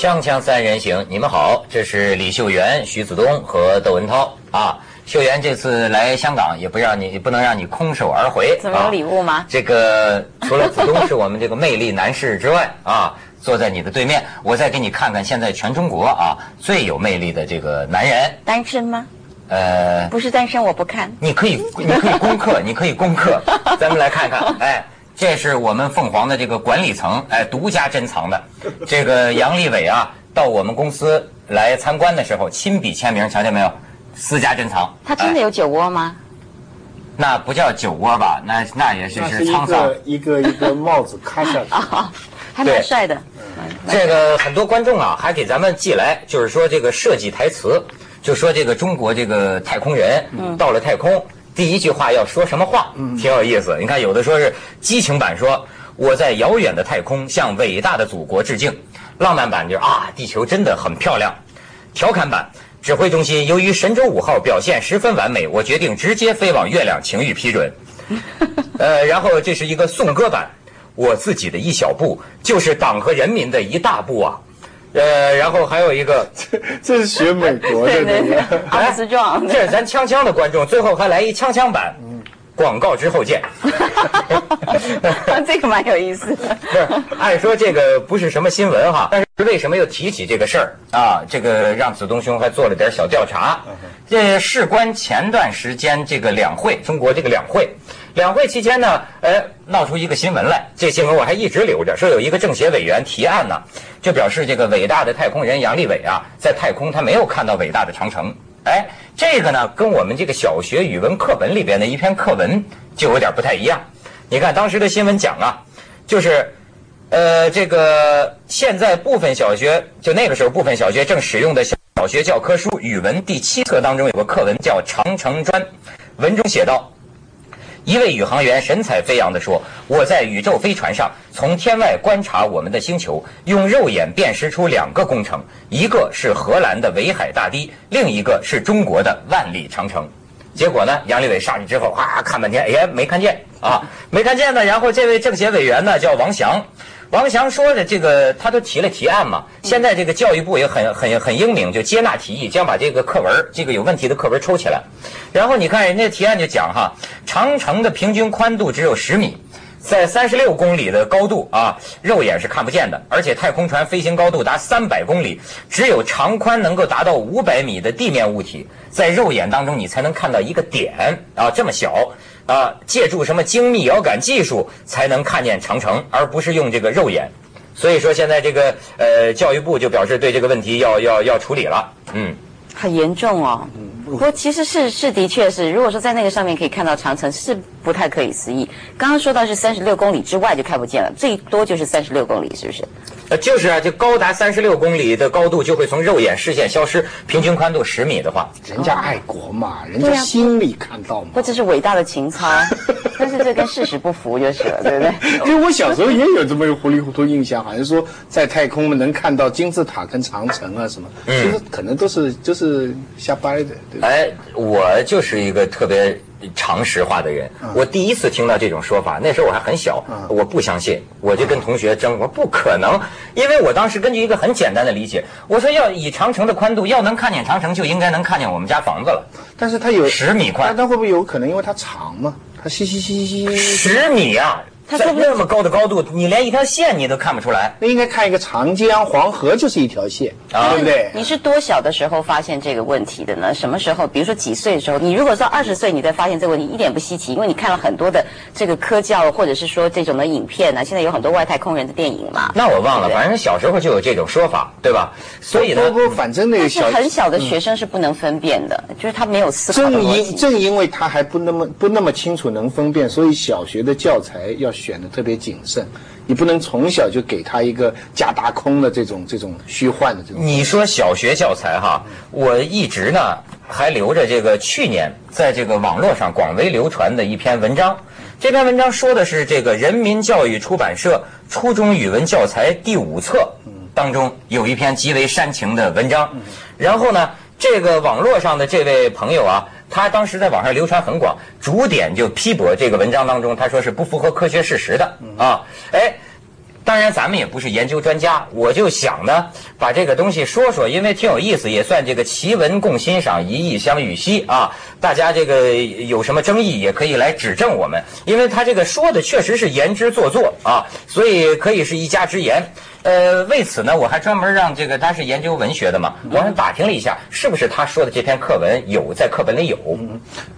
锵锵三人行，你们好，这是李秀媛、徐子东和窦文涛啊。秀媛这次来香港，也不让你不能让你空手而回。怎么有礼物吗？这个 除了子东是我们这个魅力男士之外啊，坐在你的对面，我再给你看看现在全中国啊最有魅力的这个男人。单身吗？呃，不是单身，我不看。你可以，你可以攻克，你可以攻克。咱们来看看，哎，这是我们凤凰的这个管理层哎独家珍藏的，这个杨利伟啊到我们公司来参观的时候亲笔签名，瞧见没有？私家珍藏。哎他真的有酒窝吗？那不叫酒窝吧？那那也是是沧桑。一个一个帽子咔下去，啊，还蛮帅的。这个很多观众啊，还给咱们寄来，就是说这个设计台词，就说这个中国这个太空人到了太空，第一句话要说什么话，挺有意思。你看，有的说是激情版说我在遥远的太空向伟大的祖国致敬，浪漫版就是啊，地球真的很漂亮。调侃版，指挥中心由于神舟五号表现十分完美，我决定直接飞往月亮，请予批准。呃，然后这是一个颂歌版，我自己的一小步就是党和人民的一大步啊。呃，然后还有一个，这是学美国的对对对那个。阿姆斯壮。这是咱锵锵的观众，最后还来一锵锵版，广告之后见。这个蛮有意思的。不是，按说这个不是什么新闻哈，但是为什么又提起这个事儿啊？这个让子东兄还做了点小调查。这事关前段时间这个两会，中国这个两会，两会期间呢，哎，闹出一个新闻来。这新闻我还一直留着，说有一个政协委员提案呢，就表示这个伟大的太空人杨利伟啊，在太空他没有看到伟大的长城。哎，这个呢，跟我们这个小学语文课本里边的一篇课文就有点不太一样。你看当时的新闻讲啊，就是。呃，这个现在部分小学，就那个时候部分小学正使用的小学教科书语文第七册当中有个课文叫《长城砖》，文中写道。一位宇航员神采飞扬地说：“我在宇宙飞船上从天外观察我们的星球，用肉眼辨识出两个工程，一个是荷兰的围海大堤，另一个是中国的万里长城。”结果呢，杨利伟上去之后，啊，看半天，哎，没看见啊，没看见呢。然后这位政协委员呢叫王翔，王翔说的这个，他都提了提案嘛。现在这个教育部也很很很英明，就接纳提议，将把这个课文这个有问题的课文抽起来。然后你看人家提案就讲哈，长城的平均宽度只有十米。在三十六公里的高度啊，肉眼是看不见的，而且太空船飞行高度达三百公里，只有长宽能够达到五百米的地面物体，在肉眼当中你才能看到一个点啊，这么小啊，借助什么精密遥感技术才能看见长城，而不是用这个肉眼。所以说现在这个呃教育部就表示对这个问题要要要处理了，嗯。很严重哦。不过其实是是的确是，如果说在那个上面可以看到长城，是不太可以思议。刚刚说到是三十六公里之外就看不见了，最多就是三十六公里，是不是？呃，就是啊，就高达三十六公里的高度就会从肉眼视线消失，平均宽度十米的话，人家爱国嘛，人家心里看到嘛或。者是伟大的情操，但是这跟事实不符就是了，对不对？因为我小时候也有这么一个糊里糊涂印象，好像说在太空能看到金字塔跟长城啊什么，其实可能都是就是瞎掰的，对？哎，我就是一个特别常识化的人。我第一次听到这种说法，那时候我还很小，我不相信，我就跟同学争，我说不可能，因为我当时根据一个很简单的理解，我说要以长城的宽度，要能看见长城，就应该能看见我们家房子了，但是它有十米宽那它会不会有可能因为它长嘛？它吸吸吸吸吸，十米啊，在他说那么高的高度，你连一条线你都看不出来。那应该看一个长江、黄河就是一条线，啊对不对？你是多小的时候发现这个问题的呢？什么时候？比如说几岁的时候？你如果说二十岁你再发现这个问题，一点不稀奇，因为你看了很多的这个科教或者是说这种的影片呢、现在有很多外太空人的电影嘛。那我忘了，对对反正小时候就有这种说法，对吧？所以呢不，不，反正那个是小很小的学生是不能分辨的，就是他没有思考正。因正因为他还不那么不那么清楚能分辨，所以小学的教材要选的特别谨慎。你不能从小就给他一个假大空的这种这种虚幻的这种。你说小学教材哈，我一直呢还留着这个去年在这个网络上广为流传的一篇文章。这篇文章说的是这个人民教育出版社初中语文教材第五册当中有一篇极为煽情的文章。然后呢，这个网络上的这位朋友啊，他当时在网上流传很广，主点就批驳这个文章当中他说是不符合科学事实的啊，哎。当然，咱们也不是研究专家，我就想呢，把这个东西说说，因为挺有意思，也算这个奇闻共欣赏，一意相与兮啊。大家这个有什么争议，也可以来指正我们，因为他这个说的确实是言之做作啊，所以可以是一家之言。呃，为此呢，我还专门让这个他是研究文学的嘛，我还打听了一下，是不是他说的这篇课文有在课本里有？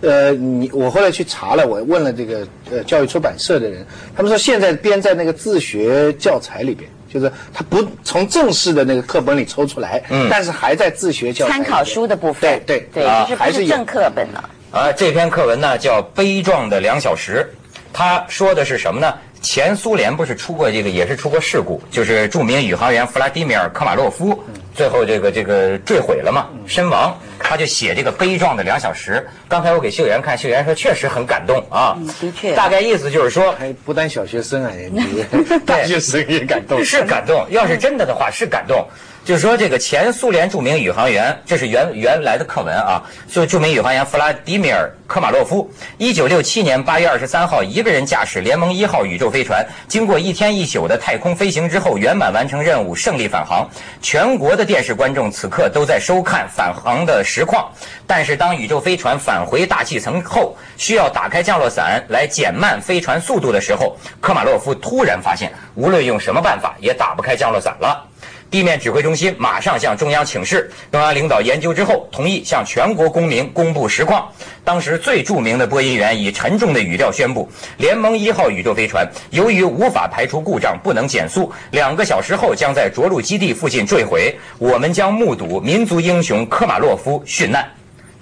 呃，你我后来去查了，我问了这个呃教育出版社的人，他们说现在编在那个自学教材里边，就是他不从正式的那个课本里抽出来，嗯，但是还在自学教材参考书的部分，对对对，啊就是还是正课本呢。啊，这篇课文呢叫《悲壮的两小时》，他说的是什么呢？前苏联不是出过这个，也是出过事故，就是著名宇航员弗拉基米尔·科马洛夫，最后这个这个坠毁了嘛，身亡。他就写这个悲壮的两小时。刚才我给秀媛看，秀媛说确实很感动啊。嗯的确大概意思就是说，还不单小学生啊，你 大学生也感动。是感动。要是真的的话，是感动。就是说，这个前苏联著名宇航员，这是原原来的课文啊，就著名宇航员弗拉迪米尔·科马洛夫，一九六七年八月二十三号，一个人驾驶联盟一号宇宙飞船，经过一天一宿的太空飞行之后，圆满完成任务，胜利返航。全国的电视观众此刻都在收看返航的实况。但是，当宇宙飞船返回大气层后，需要打开降落伞来减慢飞船速度的时候，科马洛夫突然发现，无论用什么办法，也打不开降落伞了。地面指挥中心马上向中央请示，中央领导研究之后，同意向全国公民公布实况。当时最著名的播音员以沉重的语调宣布：联盟一号宇宙飞船由于无法排除故障，不能减速，两个小时后将在着陆基地附近坠毁。我们将目睹民族英雄科马洛夫殉难。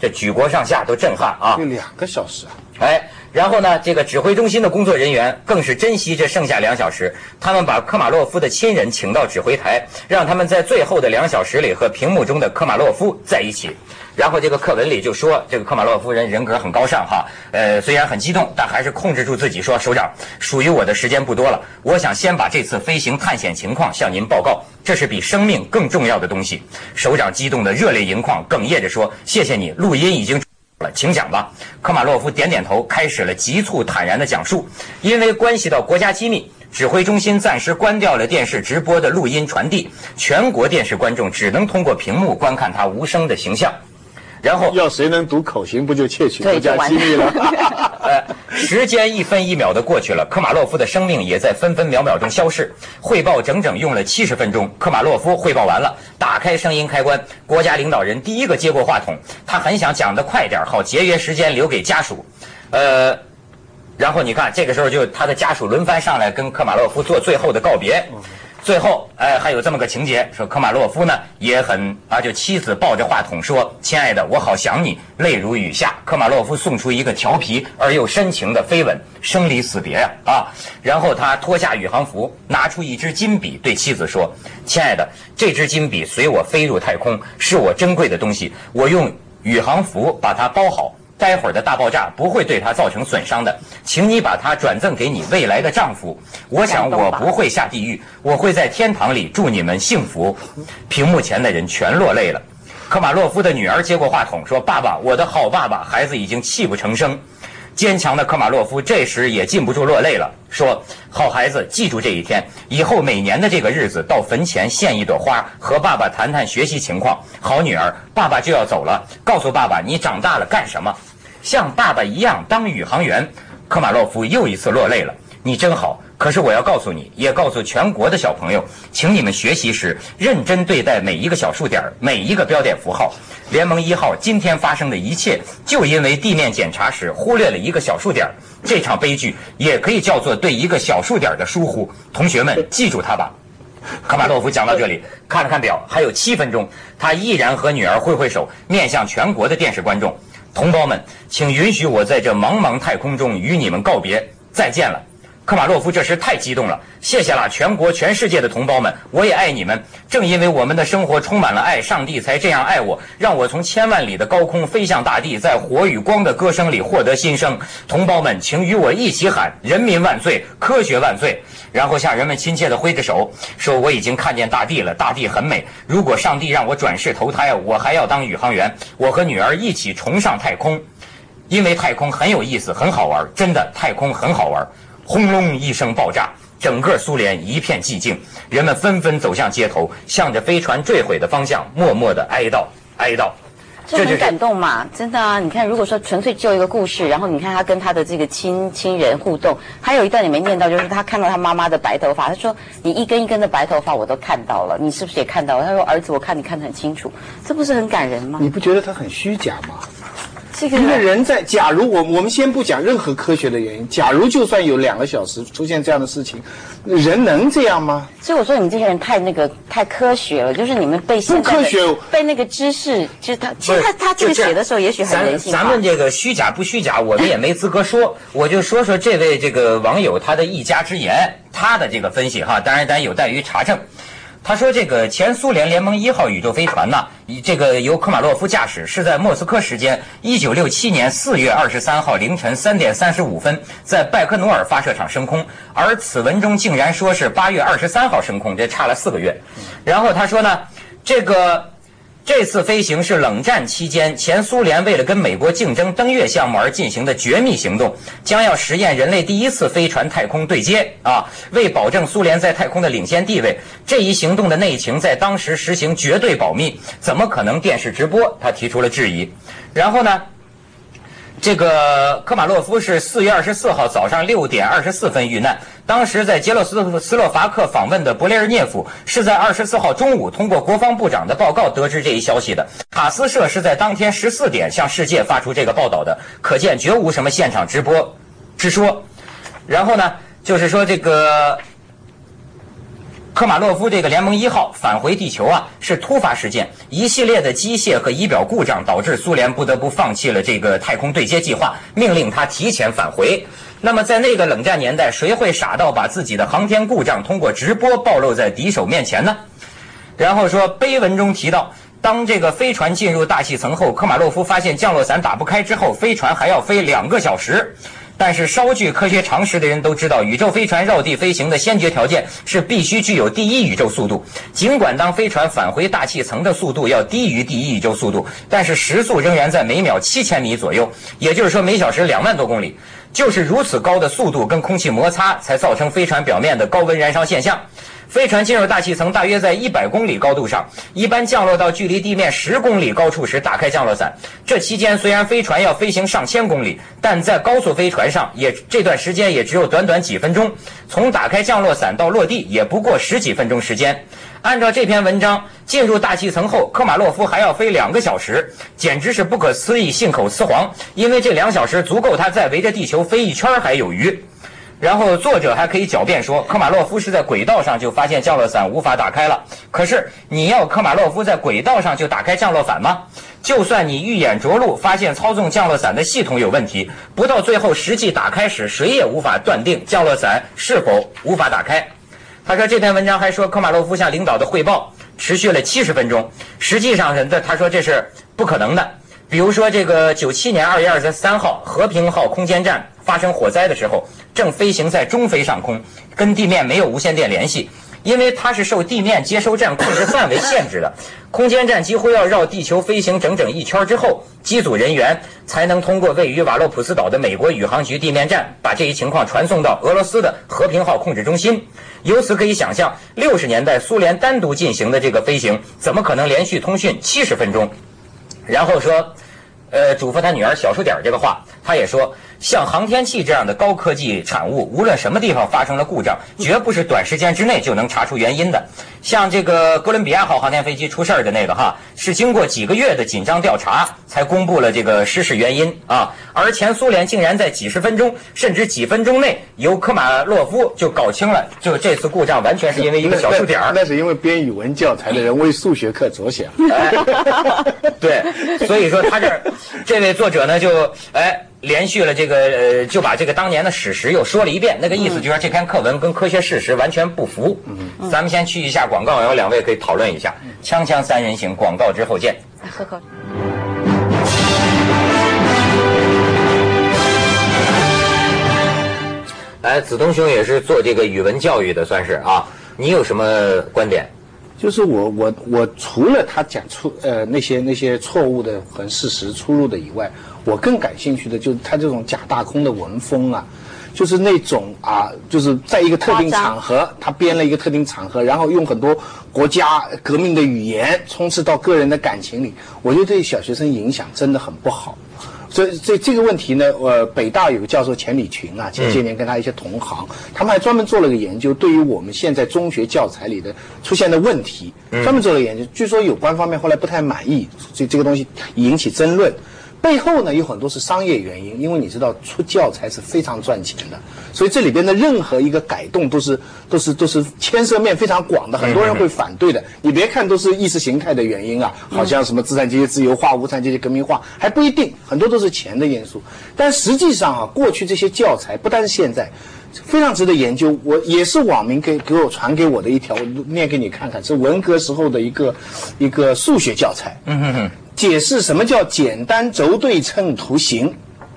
这举国上下都震撼啊！就两个小时啊，哎，然后呢，这个指挥中心的工作人员更是珍惜这剩下两小时，他们把科马洛夫的亲人请到指挥台，让他们在最后的两小时里和屏幕中的科马洛夫在一起。然后这个课文里就说，这个科马洛夫人人格很高尚哈，呃，虽然很激动，但还是控制住自己说，首长，属于我的时间不多了，我想先把这次飞行探险情况向您报告，这是比生命更重要的东西。首长激动的热泪盈眶，哽咽着说，谢谢你，录音已经。请讲吧。科马洛夫点点头，开始了急促坦然的讲述。因为关系到国家机密，指挥中心暂时关掉了电视直播的录音传递，全国电视观众只能通过屏幕观看他无声的形象。然后，要谁能读口型，不就窃取国家机密了？呃，时间一分一秒的过去了，科马洛夫的生命也在分分秒秒中消逝。汇报整整用了七十分钟，科马洛夫汇报完了，打开声音开关，国家领导人第一个接过话筒，他很想讲得快点，好节约时间留给家属。呃，然后你看，这个时候就他的家属轮番上来跟科马洛夫做最后的告别。最后，哎，还有这么个情节，说科马洛夫呢也很啊，就妻子抱着话筒说：“亲爱的，我好想你。”泪如雨下，科马洛夫送出一个调皮而又深情的飞吻，生离死别呀啊！然后他脱下宇航服，拿出一支金笔，对妻子说：“亲爱的，这支金笔随我飞入太空，是我珍贵的东西，我用宇航服把它包好。”待会儿的大爆炸不会对他造成损伤的，请你把它转赠给你未来的丈夫。我想我不会下地狱，我会在天堂里祝你们幸福。屏幕前的人全落泪了。科马洛夫的女儿接过话筒说：“爸爸，我的好爸爸。”孩子已经泣不成声。坚强的科马洛夫这时也禁不住落泪了，说：“好孩子，记住这一天，以后每年的这个日子，到坟前献一朵花，和爸爸谈谈学习情况。好女儿，爸爸就要走了，告诉爸爸你长大了干什么？像爸爸一样当宇航员。”科马洛夫又一次落泪了。你真好，可是我要告诉你，也告诉全国的小朋友，请你们学习时认真对待每一个小数点，每一个标点符号。联盟一号今天发生的一切，就因为地面检查时忽略了一个小数点。这场悲剧也可以叫做对一个小数点的疏忽。同学们，记住它吧。科马洛夫讲到这里，看了看表，还有七分钟，他依然和女儿挥挥手，面向全国的电视观众。同胞们，请允许我在这茫茫太空中与你们告别，再见了。科马洛夫这时太激动了，谢谢了，全国、全世界的同胞们，我也爱你们。正因为我们的生活充满了爱，上帝才这样爱我，让我从千万里的高空飞向大地，在火与光的歌声里获得新生。同胞们，请与我一起喊：人民万岁，科学万岁！然后向人们亲切地挥着手，说：“我已经看见大地了，大地很美。如果上帝让我转世投胎，我还要当宇航员，我和女儿一起重上太空，因为太空很有意思，很好玩，真的，太空很好玩。”轰隆一声爆炸，整个苏联一片寂静，人们纷纷走向街头，向着飞船坠毁的方向默默的哀悼哀悼。这很感动嘛，真的啊！你看，如果说纯粹就一个故事，然后你看他跟他的这个亲亲人互动，还有一段你没念到，就是他看到他妈妈的白头发，他说：“你一根一根的白头发我都看到了，你是不是也看到了？”他说：“儿子，我看你看得很清楚，这不是很感人吗？”你不觉得他很虚假吗？这个一个人在，假如我我们先不讲任何科学的原因，假如就算有两个小时出现这样的事情，人能这样吗？所以我说你们这些人太那个太科学了，就是你们被现科学被那个知识，就是他其实他他这个写的时候也许很人性化。咱们这个虚假不虚假，我们也没资格说。我就说说这位这个网友他的一家之言，他的这个分析哈，当然咱有待于查证。他说：“这个前苏联联盟一号宇宙飞船呢，这个由科马洛夫驾驶，是在莫斯科时间一九六七年四月二十三号凌晨三点三十五分，在拜科努尔发射场升空。而此文中竟然说是八月二十三号升空，这差了四个月。然后他说呢，这个。”这次飞行是冷战期间前苏联为了跟美国竞争登月项目而进行的绝密行动，将要实验人类第一次飞船太空对接啊！为保证苏联在太空的领先地位，这一行动的内情在当时实行绝对保密，怎么可能电视直播？他提出了质疑。然后呢？这个科马洛夫是四月二十四号早上六点二十四分遇难。当时在捷洛斯斯洛伐克访问的勃列日涅夫是在二十四号中午通过国防部长的报告得知这一消息的。塔斯社是在当天十四点向世界发出这个报道的，可见绝无什么现场直播之说。然后呢，就是说这个。科马洛夫这个联盟一号返回地球啊，是突发事件，一系列的机械和仪表故障导致苏联不得不放弃了这个太空对接计划，命令他提前返回。那么在那个冷战年代，谁会傻到把自己的航天故障通过直播暴露在敌手面前呢？然后说碑文中提到，当这个飞船进入大气层后，科马洛夫发现降落伞打不开之后，飞船还要飞两个小时。但是稍具科学常识的人都知道，宇宙飞船绕地飞行的先决条件是必须具有第一宇宙速度。尽管当飞船返回大气层的速度要低于第一宇宙速度，但是时速仍然在每秒七千米左右，也就是说每小时两万多公里。就是如此高的速度跟空气摩擦，才造成飞船表面的高温燃烧现象。飞船进入大气层大约在一百公里高度上，一般降落到距离地面十公里高处时打开降落伞。这期间虽然飞船要飞行上千公里，但在高速飞船上也这段时间也只有短短几分钟，从打开降落伞到落地也不过十几分钟时间。按照这篇文章，进入大气层后，科马洛夫还要飞两个小时，简直是不可思议，信口雌黄。因为这两小时足够他再围着地球飞一圈还有余。然后作者还可以狡辩说，科马洛夫是在轨道上就发现降落伞无法打开了。可是你要科马洛夫在轨道上就打开降落伞吗？就算你预演着陆，发现操纵降落伞的系统有问题，不到最后实际打开时，谁也无法断定降落伞是否无法打开。他说这篇文章还说，科马洛夫向领导的汇报持续了七十分钟。实际上，这他说这是不可能的。比如说，这个九七年二月二十三号，和平号空间站发生火灾的时候。正飞行在中非上空，跟地面没有无线电联系，因为它是受地面接收站控制范围限制的。空间站几乎要绕地球飞行整整一圈之后，机组人员才能通过位于瓦洛普斯岛的美国宇航局地面站，把这一情况传送到俄罗斯的和平号控制中心。由此可以想象，六十年代苏联单独进行的这个飞行，怎么可能连续通讯七十分钟？然后说，呃，嘱咐他女儿小数点这个话，他也说。像航天器这样的高科技产物，无论什么地方发生了故障，绝不是短时间之内就能查出原因的。像这个哥伦比亚号航天飞机出事儿的那个哈，是经过几个月的紧张调查才公布了这个失事原因啊。而前苏联竟然在几十分钟甚至几分钟内，由科马洛夫就搞清了，就这次故障完全是因为一个小数点儿。那是因为编语文教材的人为数学课着想。对，所以说他这这位作者呢，就哎。连续了这个，呃，就把这个当年的史实又说了一遍。那个意思就是说，这篇课文跟科学事实完全不符。嗯，咱们先去一下广告，然后两位可以讨论一下。锵锵三人行，广告之后见。喝口。来，子东兄也是做这个语文教育的，算是啊。你有什么观点？就是我我我除了他讲出呃那些那些错误的和事实出入的以外。我更感兴趣的就是他这种假大空的文风啊，就是那种啊，就是在一个特定场合，他编了一个特定场合，然后用很多国家革命的语言充斥到个人的感情里，我觉得对小学生影响真的很不好。所以，这这个问题呢，呃，北大有个教授钱理群啊，前些年跟他一些同行，他们还专门做了个研究，对于我们现在中学教材里的出现的问题，专门做了研究。据说有关方面后来不太满意，所以这个东西引起争论。背后呢有很多是商业原因，因为你知道出教材是非常赚钱的，所以这里边的任何一个改动都是都是都是牵涉面非常广的，很多人会反对的。你别看都是意识形态的原因啊，好像什么资产阶级自由化、无产阶级革命化，还不一定，很多都是钱的因素。但实际上啊，过去这些教材不单是现在。非常值得研究，我也是网民给给我传给我的一条，我念给你看看，是文革时候的一个一个数学教材。嗯哼哼，解释什么叫简单轴对称图形。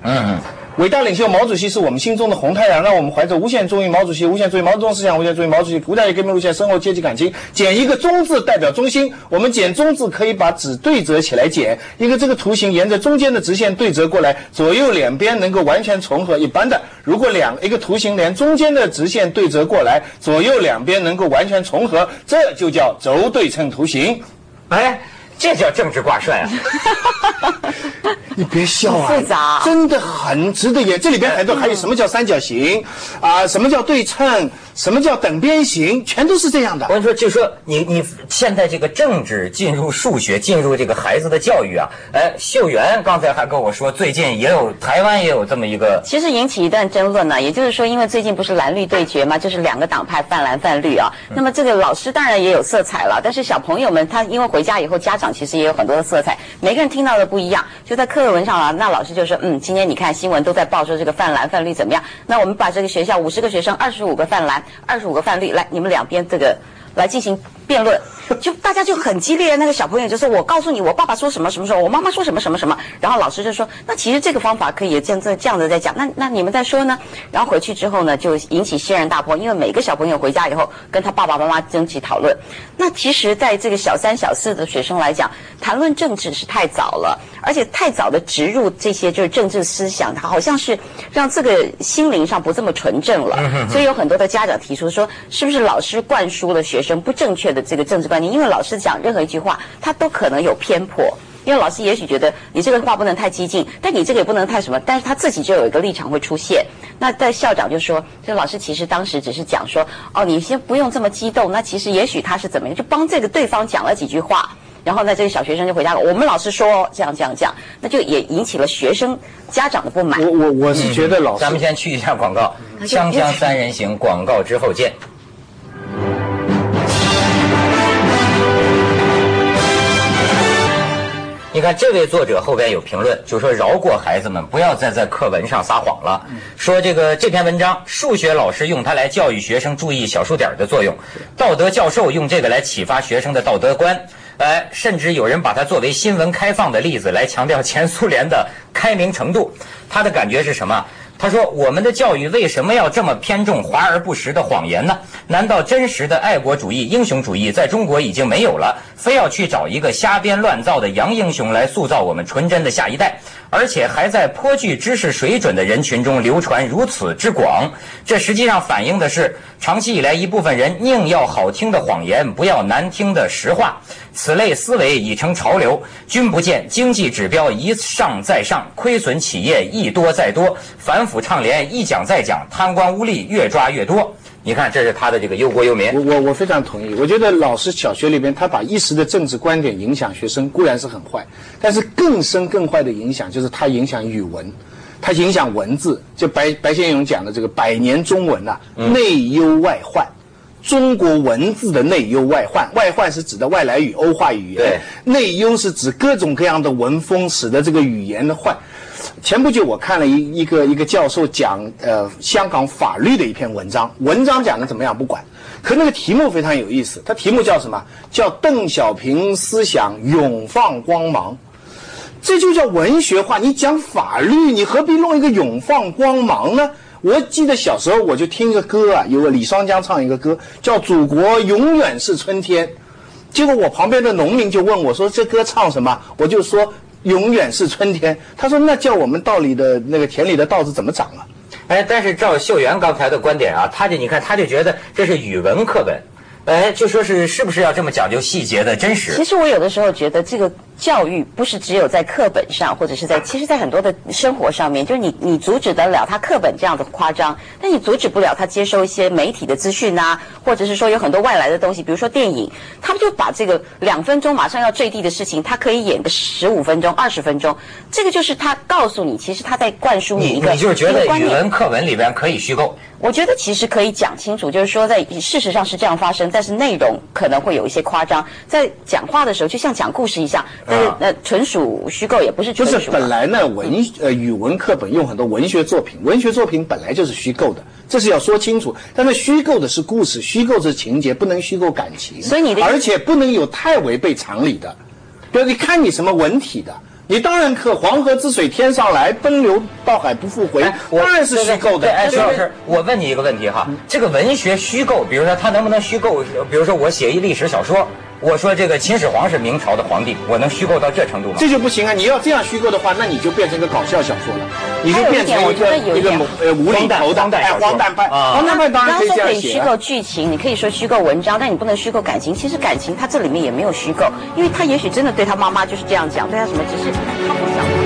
嗯嗯。伟大领袖毛主席是我们心中的红太阳，让我们怀着无限忠于毛主席、无限忠于毛泽东思想、无限忠于毛主席古代革命路线深厚阶级感情。剪一个中字代表中心，我们剪中字可以把纸对折起来剪，一个这个图形沿着中间的直线对折过来，左右两边能够完全重合。一般的，如果两一个图形连中间的直线对折过来，左右两边能够完全重合，这就叫轴对称图形。哎，这叫政治挂帅啊！你别笑啊，复杂真的很值得研。这里边很多还有什么叫三角形啊、什么叫对称，什么叫等边形，全都是这样的我。跟你说，就说你你现在这个政治进入数学，进入这个孩子的教育啊，哎，秀媛刚才还跟我说，最近也有台湾也有这么一个，其实引起一段争论呢，也就是说，因为最近不是蓝绿对决嘛，就是两个党派泛蓝泛绿啊。那么这个老师当然也有色彩了，但是小朋友们他因为回家以后，家长其实也有很多的色彩，每个人听到的不一样。就在课文上啊，那老师就说，嗯，今天你看新闻都在报说这个泛蓝泛绿怎么样？那我们把这个学校五十个学生，二十五个泛蓝，二十五个泛绿，来你们两边这个来进行辩论，就大家就很激烈。那个小朋友就说：“我告诉你，我爸爸说什么什么时候，我妈妈说什么什么什么。”然后老师就说：“那其实这个方法可以这样子这样子在讲。那那你们再说呢？”然后回去之后呢，就引起轩然大波，因为每个小朋友回家以后跟他爸爸妈妈争起讨论。那其实，在这个小三小四的学生来讲，谈论政治是太早了，而且太早的植入这些就是政治思想，它好像是让这个心灵上不这么纯正了。所以有很多的家长提出说，是不是老师灌输了学生不正确的这个政治观念？因为老师讲任何一句话，他都可能有偏颇。因为老师也许觉得你这个话不能太激进，但你这个也不能太什么，但是他自己就有一个立场会出现。那在校长就说，这老师其实当时只是讲说，哦，你先不用这么激动。那其实也许他是怎么样，就帮这个对方讲了几句话。然后呢，这个小学生就回答了，我们老师说这样这样这样，那就也引起了学生家长的不满。我我我是觉得老师咱们先去一下广告，嗯锵锵三人行广告之后见。你看，这位作者后边有评论，就说饶过孩子们，不要再在课文上撒谎了。说这个这篇文章，数学老师用它来教育学生注意小数点的作用，道德教授用这个来启发学生的道德观，哎，甚至有人把它作为新闻开放的例子来强调前苏联的开明程度。他的感觉是什么？他说：“我们的教育为什么要这么偏重华而不实的谎言呢？难道真实的爱国主义、英雄主义在中国已经没有了？非要去找一个瞎编乱造的洋英雄来塑造我们纯真的下一代，而且还在颇具知识水准的人群中流传如此之广？这实际上反映的是长期以来一部分人宁要好听的谎言，不要难听的实话。此类思维已成潮流，君不见经济指标一上再上，亏损企业一多再多，反倡廉一讲再讲，贪官污吏越抓越多。你看，这是他的这个忧国忧民。我我我非常同意。我觉得老师小学里边，他把一时的政治观点影响学生，固然是很坏，但是更深更坏的影响就是他影响语文，他影响文字。就白白先勇讲的这个百年中文啊，内忧外患。中国文字的内忧外患，外患是指的外来语、欧化语言，内忧是指各种各样的文风，使得这个语言的坏。前不久我看了一一个一个教授讲呃香港法律的一篇文章，文章讲的怎么样不管，可那个题目非常有意思，它题目叫什么？叫邓小平思想永放光芒。这就叫文学化。你讲法律，你何必弄一个永放光芒呢？我记得小时候我就听一个歌啊，有个李双江唱一个歌，叫《祖国永远是春天》。结果我旁边的农民就问我说：“这歌唱什么？”我就说：“永远是春天。”他说：“那叫我们稻里的那个田里的稻子怎么长啊？”哎，但是照秀媛刚才的观点啊，他就你看，他就觉得这是语文课本，哎，就说是是不是要这么讲究细节的真实？其实我有的时候觉得这个教育不是只有在课本上，或者是在，其实在很多的生活上面，就是你你阻止得了他课本这样的夸张，但你阻止不了他接收一些媒体的资讯啊，或者是说有很多外来的东西，比如说电影，他们就把这个两分钟马上要坠地的事情，他可以演个十五分钟、二十分钟，这个就是他告诉你，其实他在灌输你你一个你就是觉得。语文课文里边可以虚构？我觉得其实可以讲清楚，就是说在事实上是这样发生，但是内容可能会有一些夸张。在讲话的时候，就像讲故事一样，但是啊呃纯属虚构，也不是就纯属嘛。是本来呢，文呃语文课本用很多文学作品，文学作品本来就是虚构的，这是要说清楚。但是虚构的是故事，虚构是情节，不能虚构感情。所以你的而且不能有太违背常理的，比如你看你什么文体的。你当然可黄河之水天上来，奔流到海不复回，哎当然是虚构的。对，哎，徐老师，我问你一个问题哈，这个文学虚构，比如说他能不能虚构？比如说我写一历史小说，我说这个秦始皇是明朝的皇帝，我能虚构到这程度吗？这就不行啊！你要这样虚构的话，那你就变成个搞笑小说了，你就变成一个一个无厘头的哎荒诞小说荒诞派，啊荒诞派当然可以这刚刚说可样写啊。以虚构剧情，你可以说虚构文章，但你不能虚构感情。其实感情它这里面也没有虚构，因为他也许真的对他妈妈就是这样讲，对他什么，只是他不想。